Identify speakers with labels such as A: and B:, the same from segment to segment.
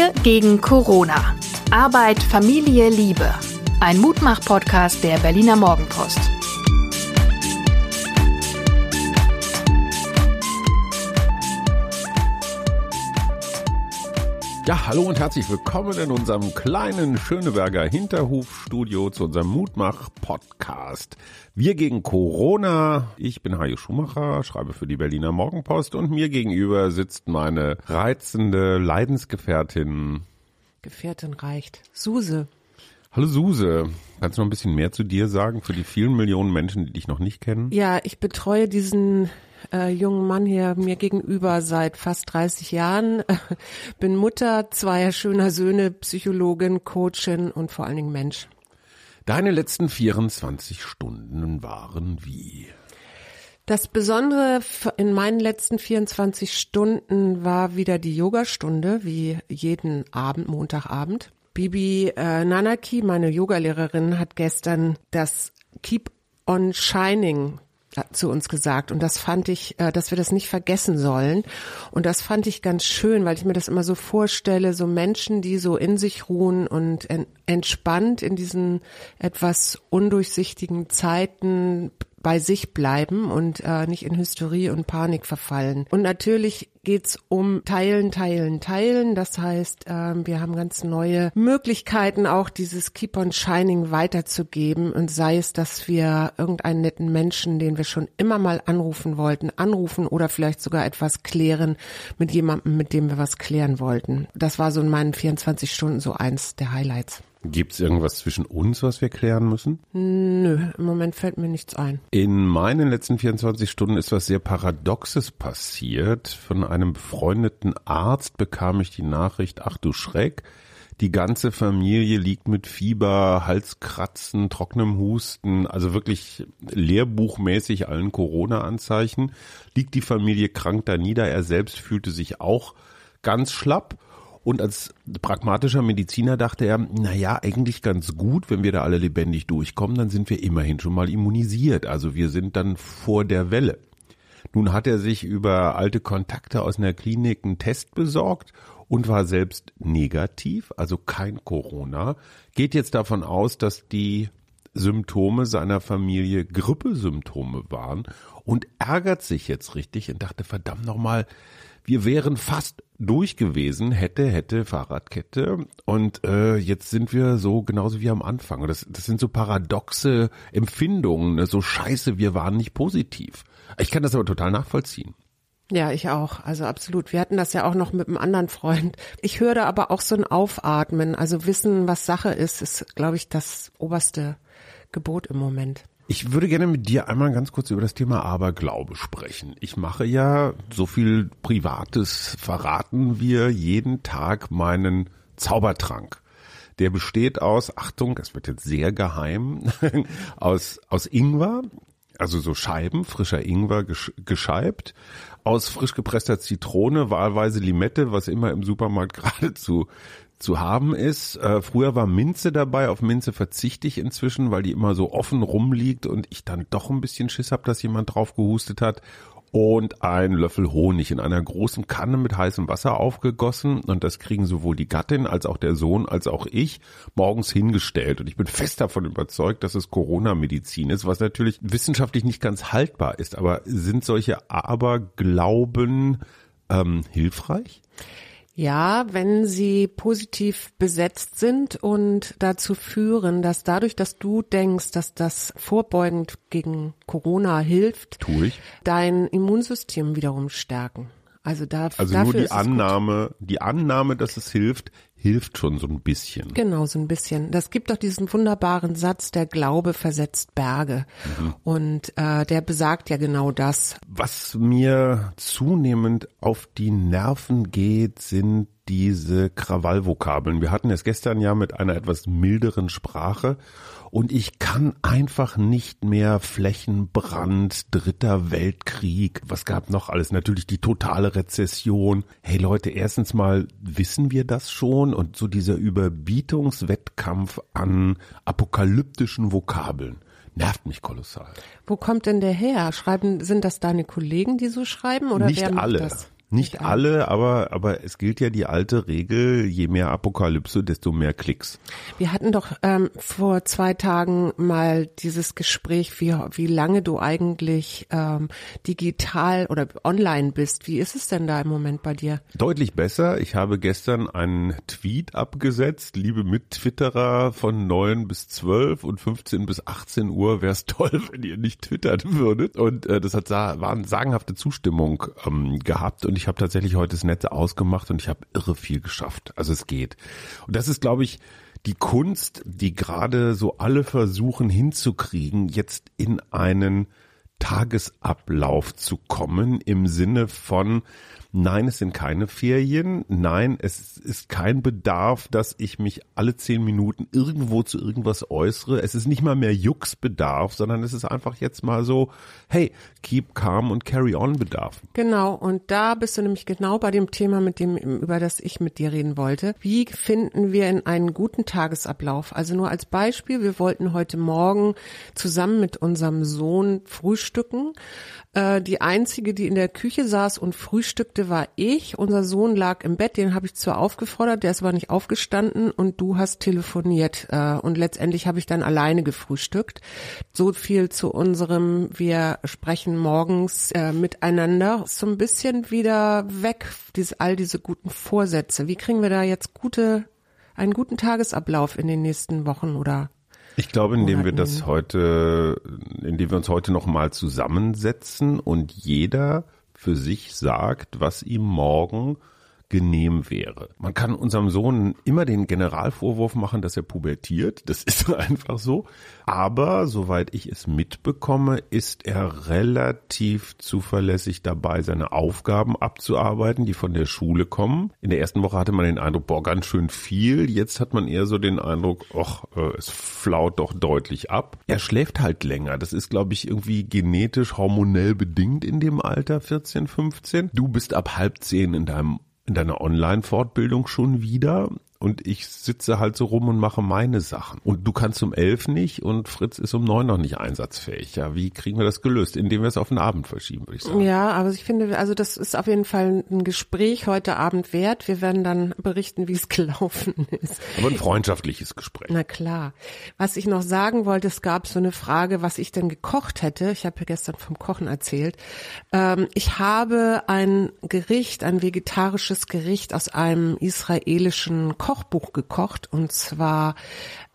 A: Wir gegen Corona. Arbeit, Familie, Liebe. Ein Mutmach-Podcast der Berliner Morgenpost.
B: Ja, hallo und herzlich willkommen in unserem kleinen Schöneberger Hinterhofstudio zu unserem Mutmach-Podcast. Wir gegen Corona. Ich bin Hajo Schumacher, schreibe für die Berliner Morgenpost und mir gegenüber sitzt meine reizende Leidensgefährtin.
C: Gefährtin reicht. Suse.
B: Hallo Suse, kannst du noch ein bisschen mehr zu dir sagen für die vielen Millionen Menschen, die dich noch nicht kennen?
C: Ja, ich betreue diesen äh, jungen Mann hier mir gegenüber seit fast 30 Jahren. Bin Mutter zweier schöner Söhne, Psychologin, Coachin und vor allen Dingen Mensch.
B: Deine letzten 24 Stunden waren wie?
C: Das Besondere in meinen letzten 24 Stunden war wieder die Yogastunde, wie jeden Abend, Montagabend. Bibi äh, Nanaki, meine Yogalehrerin, hat gestern das Keep on Shining zu uns gesagt. Und das fand ich, äh, dass wir das nicht vergessen sollen. Und das fand ich ganz schön, weil ich mir das immer so vorstelle, so Menschen, die so in sich ruhen und entspannt in diesen etwas undurchsichtigen Zeiten bei sich bleiben und äh, nicht in Hysterie und Panik verfallen. Und natürlich geht's um Teilen, Teilen, Teilen. Das heißt, äh, wir haben ganz neue Möglichkeiten, auch dieses Keep on Shining weiterzugeben. Und sei es, dass wir irgendeinen netten Menschen, den wir schon immer mal anrufen wollten, anrufen oder vielleicht sogar etwas klären mit jemandem, mit dem wir was klären wollten. Das war so in meinen 24 Stunden so eins der Highlights.
B: Gibt es irgendwas zwischen uns, was wir klären müssen?
C: Nö, im Moment fällt mir nichts ein.
B: In meinen letzten 24 Stunden ist was sehr Paradoxes passiert. Von einem befreundeten Arzt bekam ich die Nachricht, ach du Schreck, die ganze Familie liegt mit Fieber, Halskratzen, trockenem Husten, also wirklich lehrbuchmäßig allen Corona-Anzeichen. Liegt die Familie krank da nieder. Er selbst fühlte sich auch ganz schlapp und als pragmatischer Mediziner dachte er, na ja, eigentlich ganz gut, wenn wir da alle lebendig durchkommen, dann sind wir immerhin schon mal immunisiert. Also wir sind dann vor der Welle. Nun hat er sich über alte Kontakte aus einer Klinik einen Test besorgt und war selbst negativ, also kein Corona. Geht jetzt davon aus, dass die Symptome seiner Familie Grippesymptome waren und ärgert sich jetzt richtig und dachte, verdammt nochmal, wir wären fast durch gewesen, hätte, hätte, Fahrradkette. Und äh, jetzt sind wir so genauso wie am Anfang. Das, das sind so paradoxe Empfindungen, ne? so scheiße, wir waren nicht positiv. Ich kann das aber total nachvollziehen.
C: Ja, ich auch. Also absolut. Wir hatten das ja auch noch mit einem anderen Freund. Ich höre aber auch so ein Aufatmen. Also wissen, was Sache ist, ist, glaube ich, das oberste Gebot im Moment.
B: Ich würde gerne mit dir einmal ganz kurz über das Thema Aberglaube sprechen. Ich mache ja, so viel Privates verraten wir, jeden Tag meinen Zaubertrank. Der besteht aus, Achtung, das wird jetzt sehr geheim, aus, aus Ingwer, also so Scheiben, frischer Ingwer gescheibt, aus frisch gepresster Zitrone, wahlweise Limette, was immer im Supermarkt geradezu zu haben ist. Äh, früher war Minze dabei, auf Minze verzichte ich inzwischen, weil die immer so offen rumliegt und ich dann doch ein bisschen Schiss habe, dass jemand drauf gehustet hat. Und ein Löffel Honig in einer großen Kanne mit heißem Wasser aufgegossen. Und das kriegen sowohl die Gattin als auch der Sohn als auch ich morgens hingestellt. Und ich bin fest davon überzeugt, dass es Corona-Medizin ist, was natürlich wissenschaftlich nicht ganz haltbar ist. Aber sind solche Aberglauben ähm, hilfreich?
C: Ja, wenn sie positiv besetzt sind und dazu führen, dass dadurch, dass du denkst, dass das vorbeugend gegen Corona hilft, dein Immunsystem wiederum stärken. Also, da,
B: also nur die Annahme, die Annahme, dass es hilft, hilft schon so ein bisschen.
C: Genau, so ein bisschen. Das gibt doch diesen wunderbaren Satz, der Glaube versetzt Berge. Mhm. Und äh, der besagt ja genau das.
B: Was mir zunehmend auf die Nerven geht, sind diese Krawallvokabeln. Wir hatten es gestern ja mit einer etwas milderen Sprache und ich kann einfach nicht mehr Flächenbrand, dritter Weltkrieg, was gab noch alles? Natürlich die totale Rezession. Hey Leute, erstens mal wissen wir das schon und so dieser Überbietungswettkampf an apokalyptischen Vokabeln nervt mich kolossal.
C: Wo kommt denn der her? Schreiben, sind das deine Kollegen, die so schreiben oder
B: Nicht alle.
C: das?
B: Nicht alle, aber, aber es gilt ja die alte Regel, je mehr Apokalypse, desto mehr Klicks.
C: Wir hatten doch ähm, vor zwei Tagen mal dieses Gespräch, wie, wie lange du eigentlich ähm, digital oder online bist. Wie ist es denn da im Moment bei dir?
B: Deutlich besser. Ich habe gestern einen Tweet abgesetzt. Liebe Mittwitterer von 9 bis 12 und 15 bis 18 Uhr wäre es toll, wenn ihr nicht twittern würdet. Und äh, das hat war eine sagenhafte Zustimmung ähm, gehabt. Und ich habe tatsächlich heute das Netz ausgemacht und ich habe irre viel geschafft. Also es geht. Und das ist, glaube ich, die Kunst, die gerade so alle versuchen hinzukriegen, jetzt in einen Tagesablauf zu kommen im Sinne von, Nein, es sind keine Ferien. Nein, es ist kein Bedarf, dass ich mich alle zehn Minuten irgendwo zu irgendwas äußere. Es ist nicht mal mehr Juxbedarf, sondern es ist einfach jetzt mal so, hey, keep calm und carry on Bedarf.
C: Genau. Und da bist du nämlich genau bei dem Thema, mit dem, über das ich mit dir reden wollte. Wie finden wir in einen guten Tagesablauf? Also nur als Beispiel, wir wollten heute Morgen zusammen mit unserem Sohn frühstücken. Äh, die einzige, die in der Küche saß und frühstückte, war ich. Unser Sohn lag im Bett, den habe ich zwar aufgefordert, der ist aber nicht aufgestanden und du hast telefoniert. Äh, und letztendlich habe ich dann alleine gefrühstückt. So viel zu unserem, wir sprechen morgens äh, miteinander. So ein bisschen wieder weg, diese, all diese guten Vorsätze. Wie kriegen wir da jetzt gute, einen guten Tagesablauf in den nächsten Wochen oder
B: ich glaube, indem wir das heute, indem wir uns heute nochmal zusammensetzen und jeder für sich sagt, was ihm morgen genehm wäre. Man kann unserem Sohn immer den Generalvorwurf machen, dass er pubertiert. Das ist einfach so. Aber soweit ich es mitbekomme, ist er relativ zuverlässig dabei, seine Aufgaben abzuarbeiten, die von der Schule kommen. In der ersten Woche hatte man den Eindruck, boah, ganz schön viel. Jetzt hat man eher so den Eindruck, ach, äh, es flaut doch deutlich ab. Er schläft halt länger. Das ist, glaube ich, irgendwie genetisch, hormonell bedingt in dem Alter, 14, 15. Du bist ab halb zehn in deinem in deiner Online-Fortbildung schon wieder und ich sitze halt so rum und mache meine Sachen. Und du kannst um elf nicht und Fritz ist um neun noch nicht einsatzfähig. Ja, wie kriegen wir das gelöst? Indem wir es auf den Abend verschieben, würde ich sagen.
C: Ja, aber ich finde, also das ist auf jeden Fall ein Gespräch heute Abend wert. Wir werden dann berichten, wie es gelaufen ist.
B: Aber ein freundschaftliches Gespräch.
C: Na klar. Was ich noch sagen wollte, es gab so eine Frage, was ich denn gekocht hätte. Ich habe ja gestern vom Kochen erzählt. Ähm, ich habe ein Gericht, ein vegetarisches Gericht aus einem israelischen Koch Kochbuch gekocht und zwar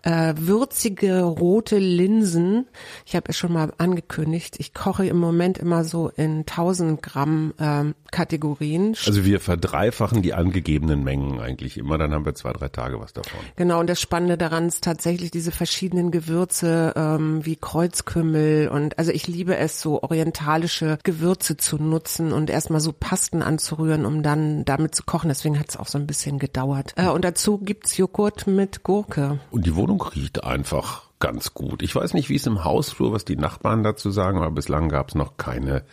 C: äh, würzige rote Linsen. Ich habe es schon mal angekündigt. Ich koche im Moment immer so in 1000 Gramm ähm, Kategorien.
B: Also wir verdreifachen die angegebenen Mengen eigentlich immer, dann haben wir zwei, drei Tage was davon.
C: Genau, und das Spannende daran ist tatsächlich diese verschiedenen Gewürze ähm, wie Kreuzkümmel und also ich liebe es, so orientalische Gewürze zu nutzen und erstmal so Pasten anzurühren, um dann damit zu kochen. Deswegen hat es auch so ein bisschen gedauert. Äh, und dazu gibt's Joghurt mit Gurke.
B: Und die Wohnung Wohnung riecht einfach ganz gut. Ich weiß nicht, wie es im Hausflur, was die Nachbarn dazu sagen, aber bislang gab es noch keine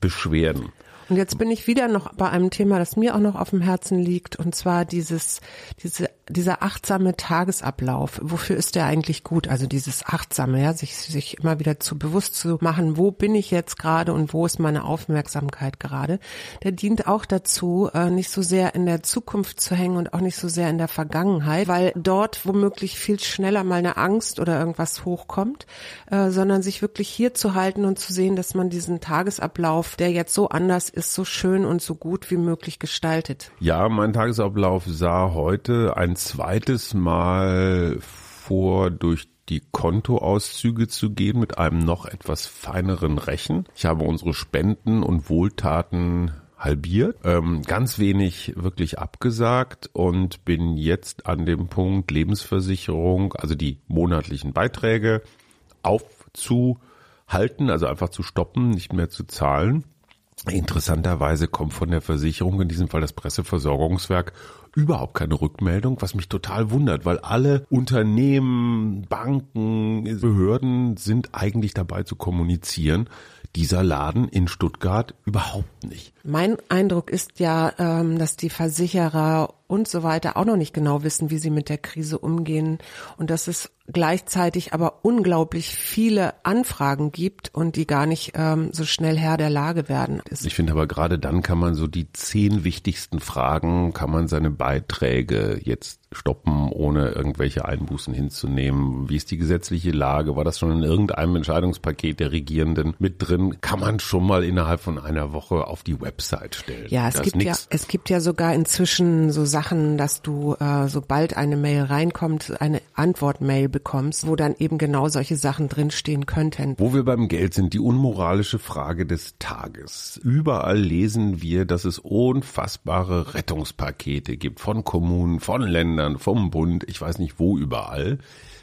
B: Beschwerden.
C: Und jetzt bin ich wieder noch bei einem Thema, das mir auch noch auf dem Herzen liegt, und zwar dieses, diese, dieser achtsame Tagesablauf. Wofür ist der eigentlich gut? Also dieses achtsame, ja, sich, sich immer wieder zu bewusst zu machen, wo bin ich jetzt gerade und wo ist meine Aufmerksamkeit gerade? Der dient auch dazu, äh, nicht so sehr in der Zukunft zu hängen und auch nicht so sehr in der Vergangenheit, weil dort womöglich viel schneller mal eine Angst oder irgendwas hochkommt, äh, sondern sich wirklich hier zu halten und zu sehen, dass man diesen Tagesablauf, der jetzt so anders ist, so schön und so gut wie möglich gestaltet.
B: Ja, mein Tagesablauf sah heute ein zweites Mal vor, durch die Kontoauszüge zu gehen mit einem noch etwas feineren Rechen. Ich habe unsere Spenden und Wohltaten halbiert, ähm, ganz wenig wirklich abgesagt und bin jetzt an dem Punkt Lebensversicherung, also die monatlichen Beiträge aufzuhalten, also einfach zu stoppen, nicht mehr zu zahlen Interessanterweise kommt von der Versicherung, in diesem Fall das Presseversorgungswerk, überhaupt keine Rückmeldung, was mich total wundert, weil alle Unternehmen, Banken, Behörden sind eigentlich dabei zu kommunizieren. Dieser Laden in Stuttgart überhaupt nicht.
C: Mein Eindruck ist ja, ähm, dass die Versicherer und so weiter auch noch nicht genau wissen, wie sie mit der Krise umgehen und dass es gleichzeitig aber unglaublich viele Anfragen gibt und die gar nicht ähm, so schnell Herr der Lage werden.
B: Ich finde aber gerade dann kann man so die zehn wichtigsten Fragen, kann man seine Beiträge jetzt stoppen, ohne irgendwelche Einbußen hinzunehmen? Wie ist die gesetzliche Lage? War das schon in irgendeinem Entscheidungspaket der Regierenden mit drin? Kann man schon mal innerhalb von einer Woche auf die Website stellen?
C: Ja, es gibt ja, es gibt ja sogar inzwischen so Sachen, dass du, äh, sobald eine Mail reinkommt, eine Antwortmail bekommst, wo dann eben genau solche Sachen drinstehen könnten.
B: Wo wir beim Geld sind, die unmoralische Frage des Tages. Überall lesen wir, dass es unfassbare Rettungspakete gibt von Kommunen, von Ländern, vom Bund, ich weiß nicht wo überall.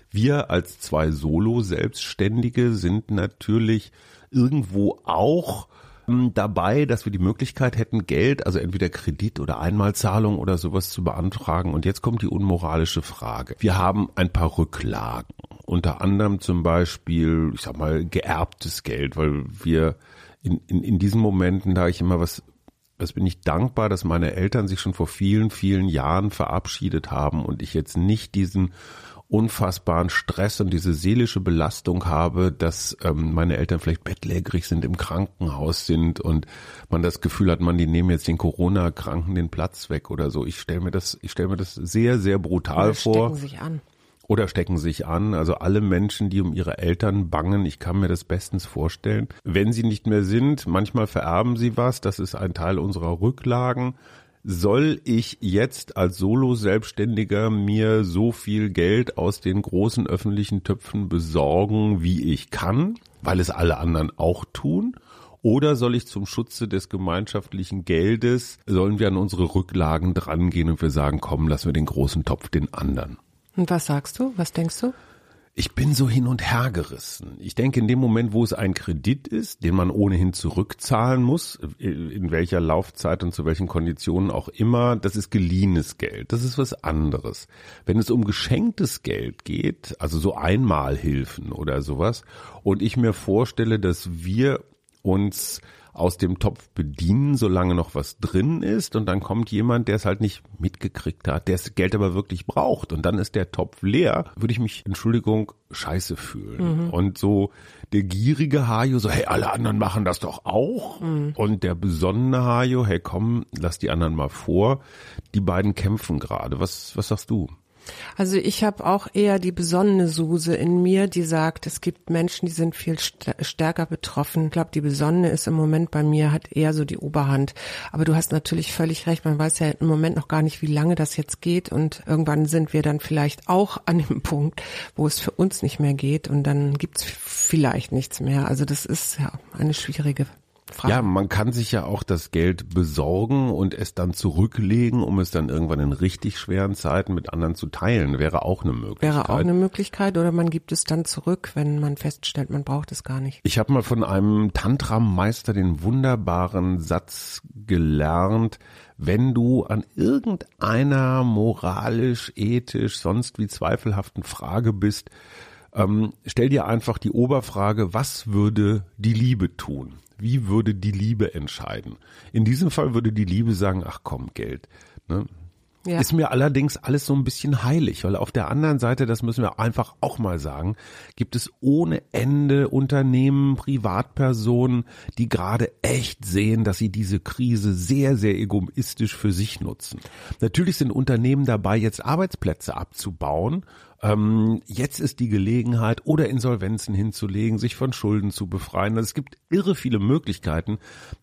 B: Wir als zwei Solo-Selbstständige sind natürlich irgendwo auch dabei, dass wir die Möglichkeit hätten, Geld, also entweder Kredit oder Einmalzahlung oder sowas zu beantragen. Und jetzt kommt die unmoralische Frage. Wir haben ein paar Rücklagen. Unter anderem zum Beispiel, ich sag mal, geerbtes Geld, weil wir in, in, in diesen Momenten, da ich immer was was bin ich dankbar, dass meine Eltern sich schon vor vielen, vielen Jahren verabschiedet haben und ich jetzt nicht diesen unfassbaren Stress und diese seelische Belastung habe, dass ähm, meine Eltern vielleicht bettlägerig sind, im Krankenhaus sind und man das Gefühl hat, man, die nehmen jetzt den Corona-Kranken den Platz weg oder so. Ich stelle mir das, ich stelle mir das sehr, sehr brutal vor.
C: Sich an
B: oder stecken sich an. Also alle Menschen, die um ihre Eltern bangen, ich kann mir das bestens vorstellen. Wenn sie nicht mehr sind, manchmal vererben sie was, das ist ein Teil unserer Rücklagen. Soll ich jetzt als Solo-Selbstständiger mir so viel Geld aus den großen öffentlichen Töpfen besorgen, wie ich kann, weil es alle anderen auch tun? Oder soll ich zum Schutze des gemeinschaftlichen Geldes, sollen wir an unsere Rücklagen drangehen und wir sagen, komm, lassen wir den großen Topf den anderen?
C: Und was sagst du? Was denkst du?
B: Ich bin so hin und her gerissen. Ich denke, in dem Moment, wo es ein Kredit ist, den man ohnehin zurückzahlen muss, in welcher Laufzeit und zu welchen Konditionen auch immer, das ist geliehenes Geld. Das ist was anderes. Wenn es um geschenktes Geld geht, also so Einmalhilfen oder sowas, und ich mir vorstelle, dass wir uns aus dem Topf bedienen, solange noch was drin ist. Und dann kommt jemand, der es halt nicht mitgekriegt hat, der das Geld aber wirklich braucht. Und dann ist der Topf leer, würde ich mich, Entschuldigung, scheiße fühlen. Mhm. Und so der gierige Hajo, so, hey, alle anderen machen das doch auch. Mhm. Und der besonnene Hajo, hey, komm, lass die anderen mal vor. Die beiden kämpfen gerade. Was, was sagst du?
C: Also ich habe auch eher die besonnene Suse in mir, die sagt, es gibt Menschen, die sind viel stärker betroffen. Ich glaube, die besonnene ist im Moment bei mir, hat eher so die Oberhand. Aber du hast natürlich völlig recht, man weiß ja im Moment noch gar nicht, wie lange das jetzt geht und irgendwann sind wir dann vielleicht auch an dem Punkt, wo es für uns nicht mehr geht und dann gibt's vielleicht nichts mehr. Also das ist ja eine schwierige Fragen.
B: Ja, man kann sich ja auch das Geld besorgen und es dann zurücklegen, um es dann irgendwann in richtig schweren Zeiten mit anderen zu teilen. Wäre auch eine Möglichkeit.
C: Wäre auch eine Möglichkeit oder man gibt es dann zurück, wenn man feststellt, man braucht es gar nicht.
B: Ich habe mal von einem Tantra-Meister den wunderbaren Satz gelernt, wenn du an irgendeiner moralisch, ethisch, sonst wie zweifelhaften Frage bist, ähm, stell dir einfach die Oberfrage, was würde die Liebe tun? Wie würde die Liebe entscheiden? In diesem Fall würde die Liebe sagen, ach komm, Geld. Ne? Ja. Ist mir allerdings alles so ein bisschen heilig, weil auf der anderen Seite, das müssen wir einfach auch mal sagen, gibt es ohne Ende Unternehmen, Privatpersonen, die gerade echt sehen, dass sie diese Krise sehr, sehr egoistisch für sich nutzen. Natürlich sind Unternehmen dabei, jetzt Arbeitsplätze abzubauen ähm, jetzt ist die Gelegenheit, oder Insolvenzen hinzulegen, sich von Schulden zu befreien. Also es gibt irre viele Möglichkeiten,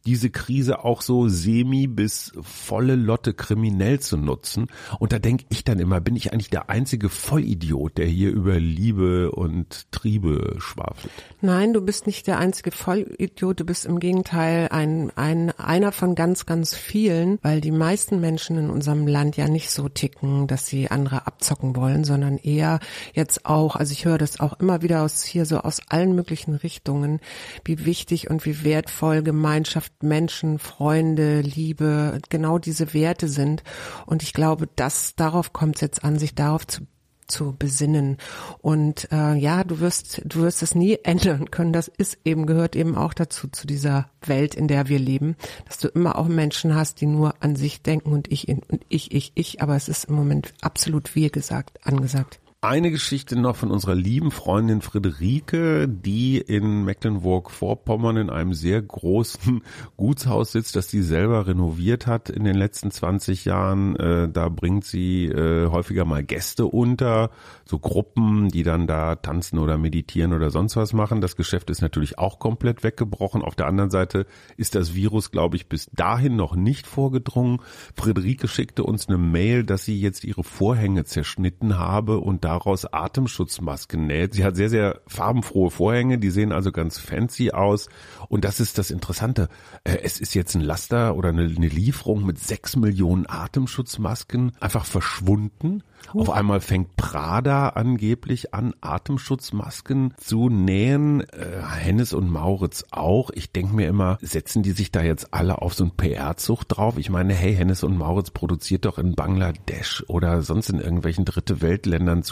B: diese Krise auch so semi bis volle Lotte kriminell zu nutzen. Und da denke ich dann immer, bin ich eigentlich der einzige Vollidiot, der hier über Liebe und Triebe schwafelt?
C: Nein, du bist nicht der einzige Vollidiot, du bist im Gegenteil ein, ein, einer von ganz, ganz vielen, weil die meisten Menschen in unserem Land ja nicht so ticken, dass sie andere abzocken wollen, sondern eher ja jetzt auch, also ich höre das auch immer wieder aus hier so aus allen möglichen Richtungen, wie wichtig und wie wertvoll Gemeinschaft, Menschen, Freunde, Liebe, genau diese Werte sind. Und ich glaube, dass darauf kommt es jetzt an, sich darauf zu zu besinnen. Und äh, ja, du wirst, du wirst es nie ändern können. Das ist eben, gehört eben auch dazu, zu dieser Welt, in der wir leben, dass du immer auch Menschen hast, die nur an sich denken und ich, und ich, ich, ich. Aber es ist im Moment absolut, wie gesagt, angesagt
B: eine Geschichte noch von unserer lieben Freundin Friederike, die in Mecklenburg-Vorpommern in einem sehr großen Gutshaus sitzt, das sie selber renoviert hat in den letzten 20 Jahren. Äh, da bringt sie äh, häufiger mal Gäste unter, so Gruppen, die dann da tanzen oder meditieren oder sonst was machen. Das Geschäft ist natürlich auch komplett weggebrochen. Auf der anderen Seite ist das Virus, glaube ich, bis dahin noch nicht vorgedrungen. Friederike schickte uns eine Mail, dass sie jetzt ihre Vorhänge zerschnitten habe und da daraus Atemschutzmasken näht. Sie hat sehr, sehr farbenfrohe Vorhänge, die sehen also ganz fancy aus. Und das ist das Interessante. Äh, es ist jetzt ein Laster oder eine, Lieferung mit sechs Millionen Atemschutzmasken einfach verschwunden. Auf einmal fängt Prada angeblich an, Atemschutzmasken zu nähen. Äh, Hennes und Mauritz auch. Ich denke mir immer, setzen die sich da jetzt alle auf so ein PR-Zug drauf? Ich meine, hey, Hennes und Mauritz produziert doch in Bangladesch oder sonst in irgendwelchen dritte Weltländern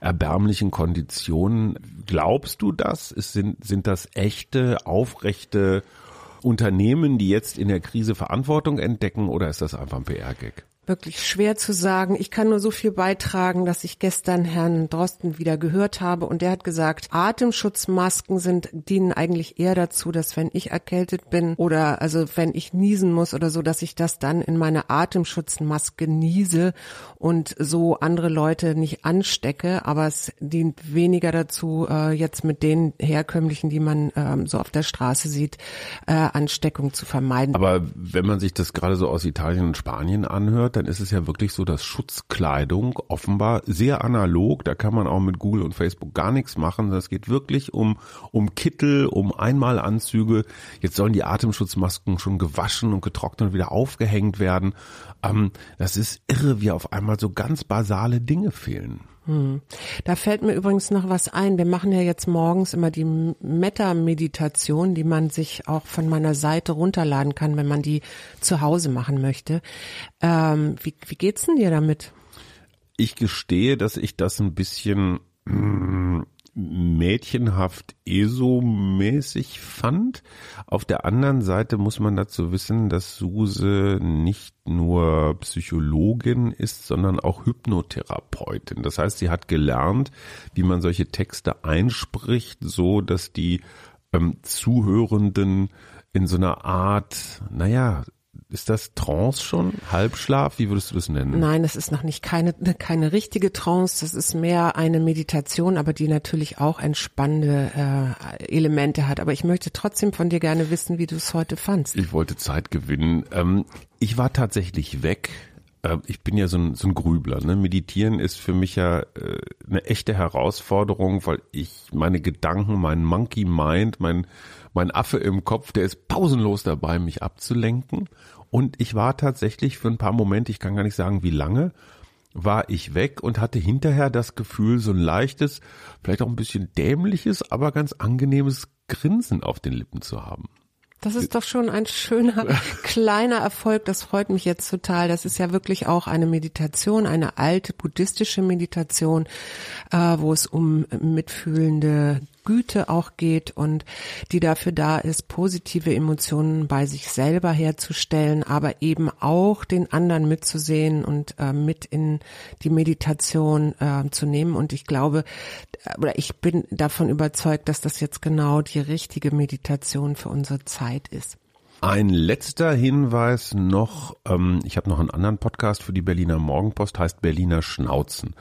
B: erbärmlichen Konditionen. Glaubst du das? sind, sind das echte, aufrechte Unternehmen, die jetzt in der Krise Verantwortung entdecken oder ist das einfach ein PR-Gag?
C: Wirklich schwer zu sagen. Ich kann nur so viel beitragen, dass ich gestern Herrn Drosten wieder gehört habe und der hat gesagt, Atemschutzmasken sind, dienen eigentlich eher dazu, dass wenn ich erkältet bin oder also wenn ich niesen muss oder so, dass ich das dann in meine Atemschutzmaske niese und so andere Leute nicht anstecke. Aber es dient weniger dazu, äh, jetzt mit den herkömmlichen, die man ähm, so auf der Straße sieht, äh, Ansteckung zu vermeiden.
B: Aber wenn man sich das gerade so aus Italien und Spanien anhört, dann ist es ja wirklich so, dass Schutzkleidung offenbar sehr analog, da kann man auch mit Google und Facebook gar nichts machen. Das geht wirklich um, um Kittel, um Einmalanzüge. Jetzt sollen die Atemschutzmasken schon gewaschen und getrocknet und wieder aufgehängt werden. Ähm, das ist irre, wie auf einmal so ganz basale Dinge fehlen.
C: Hm. Da fällt mir übrigens noch was ein. Wir machen ja jetzt morgens immer die Meta-Meditation, die man sich auch von meiner Seite runterladen kann, wenn man die zu Hause machen möchte. Ähm, wie, wie geht's denn dir damit?
B: Ich gestehe, dass ich das ein bisschen mm, mädchenhaft ESO-mäßig fand. Auf der anderen Seite muss man dazu wissen, dass Suse nicht nur Psychologin ist, sondern auch Hypnotherapeutin. Das heißt, sie hat gelernt, wie man solche Texte einspricht, so dass die ähm, Zuhörenden in so einer Art, naja, ist das Trance schon? Halbschlaf? Wie würdest du das nennen?
C: Nein, das ist noch nicht keine, keine richtige Trance. Das ist mehr eine Meditation, aber die natürlich auch entspannende äh, Elemente hat. Aber ich möchte trotzdem von dir gerne wissen, wie du es heute fandst.
B: Ich wollte Zeit gewinnen. Ähm, ich war tatsächlich weg. Äh, ich bin ja so ein, so ein Grübler. Ne? Meditieren ist für mich ja äh, eine echte Herausforderung, weil ich meine Gedanken, mein Monkey Mind, mein mein Affe im Kopf, der ist pausenlos dabei, mich abzulenken. Und ich war tatsächlich für ein paar Momente, ich kann gar nicht sagen, wie lange, war ich weg und hatte hinterher das Gefühl, so ein leichtes, vielleicht auch ein bisschen dämliches, aber ganz angenehmes Grinsen auf den Lippen zu haben.
C: Das ist doch schon ein schöner kleiner Erfolg. Das freut mich jetzt total. Das ist ja wirklich auch eine Meditation, eine alte buddhistische Meditation, äh, wo es um mitfühlende Güte auch geht und die dafür da ist, positive Emotionen bei sich selber herzustellen, aber eben auch den anderen mitzusehen und äh, mit in die Meditation äh, zu nehmen. Und ich glaube, oder ich bin davon überzeugt, dass das jetzt genau die richtige Meditation für unsere Zeit ist.
B: Ein letzter Hinweis noch, ähm, ich habe noch einen anderen Podcast für die Berliner Morgenpost, heißt Berliner Schnauzen.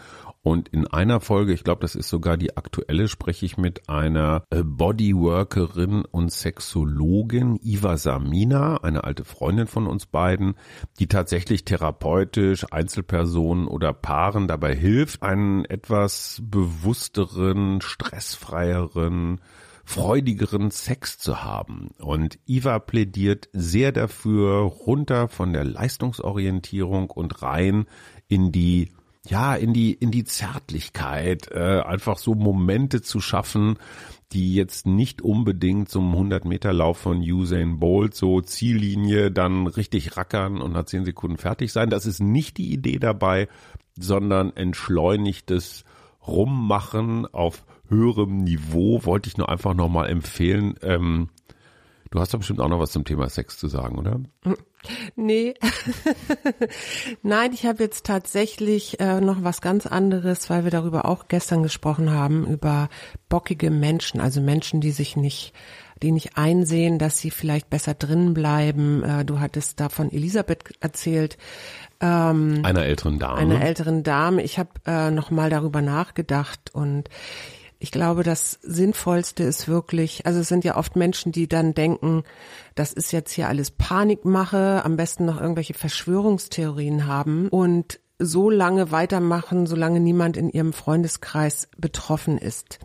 B: Und in einer Folge, ich glaube, das ist sogar die aktuelle, spreche ich mit einer äh, Bodyworkerin und Sexologin, Iva Samina, eine alte Freundin von uns beiden, die tatsächlich therapeutisch Einzelpersonen oder Paaren dabei hilft, einen etwas bewussteren, stressfreieren, freudigeren Sex zu haben. Und Iva plädiert sehr dafür, runter von der Leistungsorientierung und rein in die ja, in die, in die Zärtlichkeit, äh, einfach so Momente zu schaffen, die jetzt nicht unbedingt zum 100 Meter Lauf von Usain Bolt so Ziellinie dann richtig rackern und nach 10 Sekunden fertig sein. Das ist nicht die Idee dabei, sondern entschleunigtes Rummachen auf höherem Niveau wollte ich nur einfach nochmal empfehlen. Ähm, du hast doch bestimmt auch noch was zum Thema Sex zu sagen, oder?
C: Nee. Nein, ich habe jetzt tatsächlich äh, noch was ganz anderes, weil wir darüber auch gestern gesprochen haben, über bockige Menschen, also Menschen, die sich nicht die nicht einsehen, dass sie vielleicht besser drin bleiben. Äh, du hattest da von Elisabeth erzählt.
B: Ähm, einer älteren Dame.
C: Einer älteren Dame. Ich habe äh, noch mal darüber nachgedacht und ich glaube, das Sinnvollste ist wirklich, also es sind ja oft Menschen, die dann denken, das ist jetzt hier alles Panikmache, am besten noch irgendwelche Verschwörungstheorien haben. Und so lange weitermachen, solange niemand in ihrem Freundeskreis betroffen ist.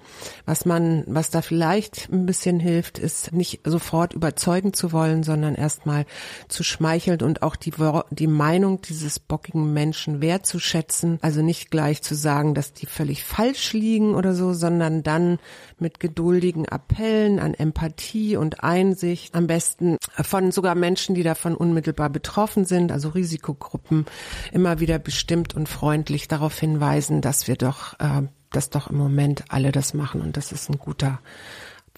C: Was man, was da vielleicht ein bisschen hilft, ist nicht sofort überzeugen zu wollen, sondern erstmal zu schmeicheln und auch die, die Meinung dieses bockigen Menschen wertzuschätzen. Also nicht gleich zu sagen, dass die völlig falsch liegen oder so, sondern dann mit geduldigen Appellen an Empathie und Einsicht, am besten von sogar Menschen, die davon unmittelbar betroffen sind, also Risikogruppen, immer wieder bestimmt und freundlich darauf hinweisen, dass wir doch, äh, dass doch im Moment alle das machen und dass es ein guter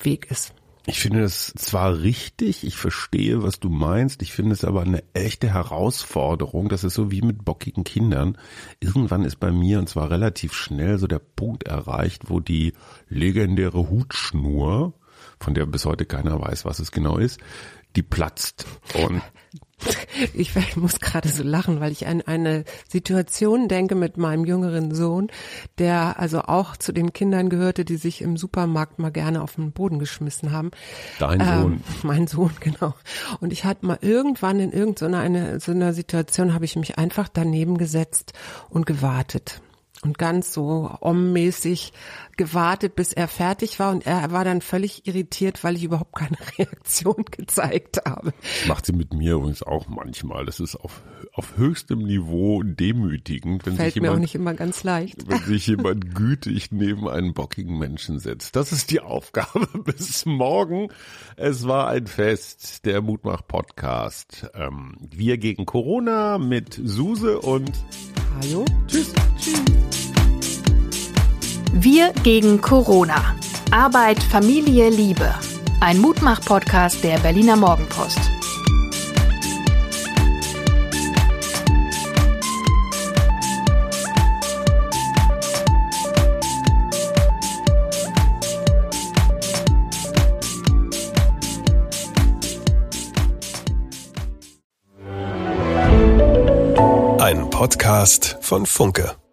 C: Weg ist.
B: Ich finde das zwar richtig, ich verstehe, was du meinst, ich finde es aber eine echte Herausforderung. Das ist so wie mit bockigen Kindern. Irgendwann ist bei mir, und zwar relativ schnell, so der Punkt erreicht, wo die legendäre Hutschnur, von der bis heute keiner weiß, was es genau ist, die platzt. Und
C: ich, muss gerade so lachen, weil ich an eine Situation denke mit meinem jüngeren Sohn, der also auch zu den Kindern gehörte, die sich im Supermarkt mal gerne auf den Boden geschmissen haben.
B: Dein ähm, Sohn.
C: Mein Sohn, genau. Und ich hatte mal irgendwann in irgendeiner eine, so einer Situation habe ich mich einfach daneben gesetzt und gewartet und ganz so ommäßig gewartet, bis er fertig war und er war dann völlig irritiert, weil ich überhaupt keine Reaktion gezeigt habe.
B: Macht sie mit mir übrigens auch manchmal. Das ist auf, auf höchstem Niveau demütigend,
C: wenn Fällt sich jemand, mir auch nicht immer ganz leicht.
B: wenn sich jemand gütig neben einen bockigen Menschen setzt. Das ist die Aufgabe bis morgen. Es war ein Fest, der Mutmach Podcast. Ähm, wir gegen Corona mit Suse und Tschüss. Tschüss.
A: Wir gegen Corona. Arbeit, Familie, Liebe. Ein Mutmach-Podcast der Berliner Morgenpost.
D: Podcast von Funke.